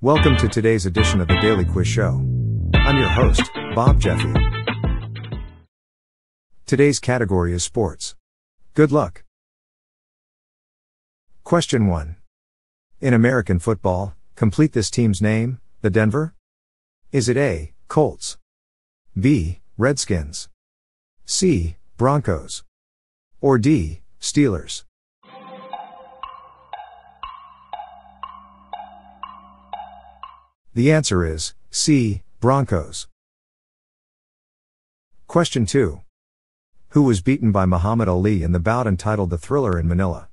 Welcome to today's edition of the Daily Quiz Show. I'm your host, Bob Jeffy. Today's category is sports. Good luck. Question 1. In American football, complete this team's name, the Denver? Is it A, Colts? B, Redskins? C, Broncos? Or D, Steelers? The answer is C, Broncos. Question 2. Who was beaten by Muhammad Ali in the bout entitled The Thrilla in Manila?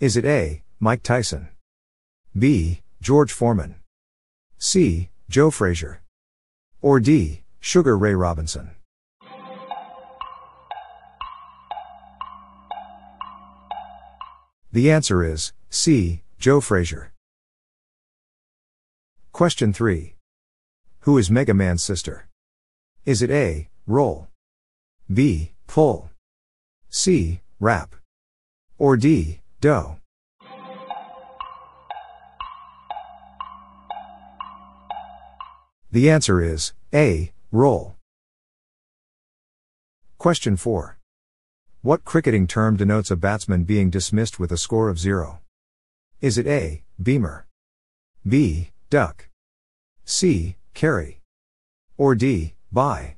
Is it A, Mike Tyson? B, George Foreman? C, Joe Frazier? Or D, Sugar Ray Robinson? The answer is C, Joe Frazier. Question 3. Who is Mega Man's sister? Is it A, roll? B, pull? C, rap? Or D, dough? The answer is A, roll. Question 4. What cricketing term denotes a batsman being dismissed with a score of 0? Is it A, beamer? B, duck? C. Carry. Or D. Bye.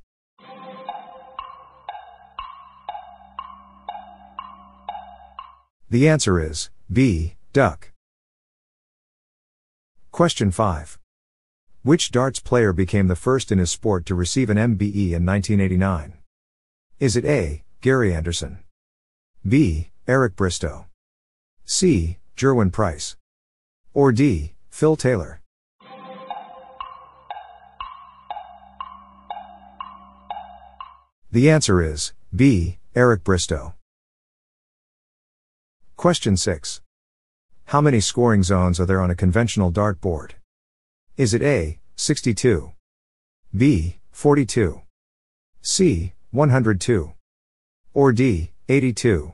The answer is B. Duck. Question 5. Which darts player became the first in his sport to receive an MBE in 1989? Is it A. Gary Anderson? B. Eric Bristow? C. Gerwyn Price? Or D. Phil Taylor? The answer is B. Eric Bristow. Question 6. How many scoring zones are there on a conventional dart board? Is it A. 62? B. 42? C. 102? Or D. 82?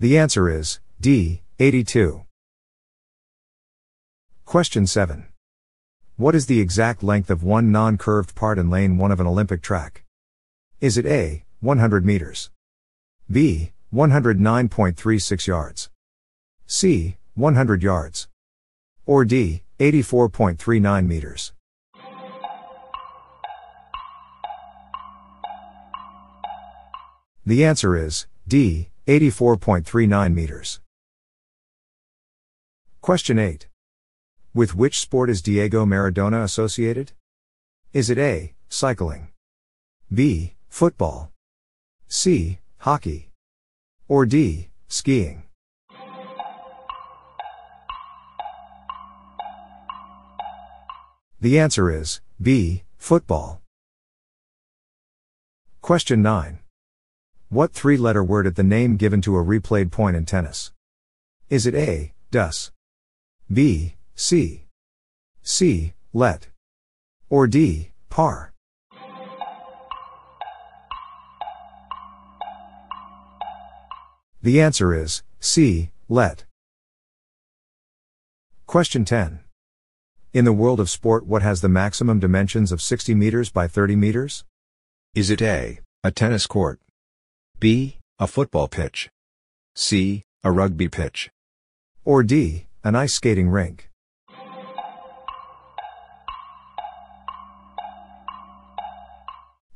The answer is D. 82. Question 7. What is the exact length of one non-curved part in lane 1 of an Olympic track? Is it A, 100 meters? B, 109.36 yards? C, 100 yards? Or D, 84.39 meters? The answer is D, 84.39 meters. Question 8. With which sport is Diego Maradona associated? Is it A. Cycling? B. Football? C. Hockey? Or D. Skiing? The answer is B. Football. Question 9. What three letter word at the name given to a replayed point in tennis? Is it A. Dus? B. C. C. Let. Or D. Par. The answer is C. Let. Question 10. In the world of sport, what has the maximum dimensions of 60 meters by 30 meters? Is it A, a tennis court? B, a football pitch? C, a rugby pitch? Or D, an ice skating rink?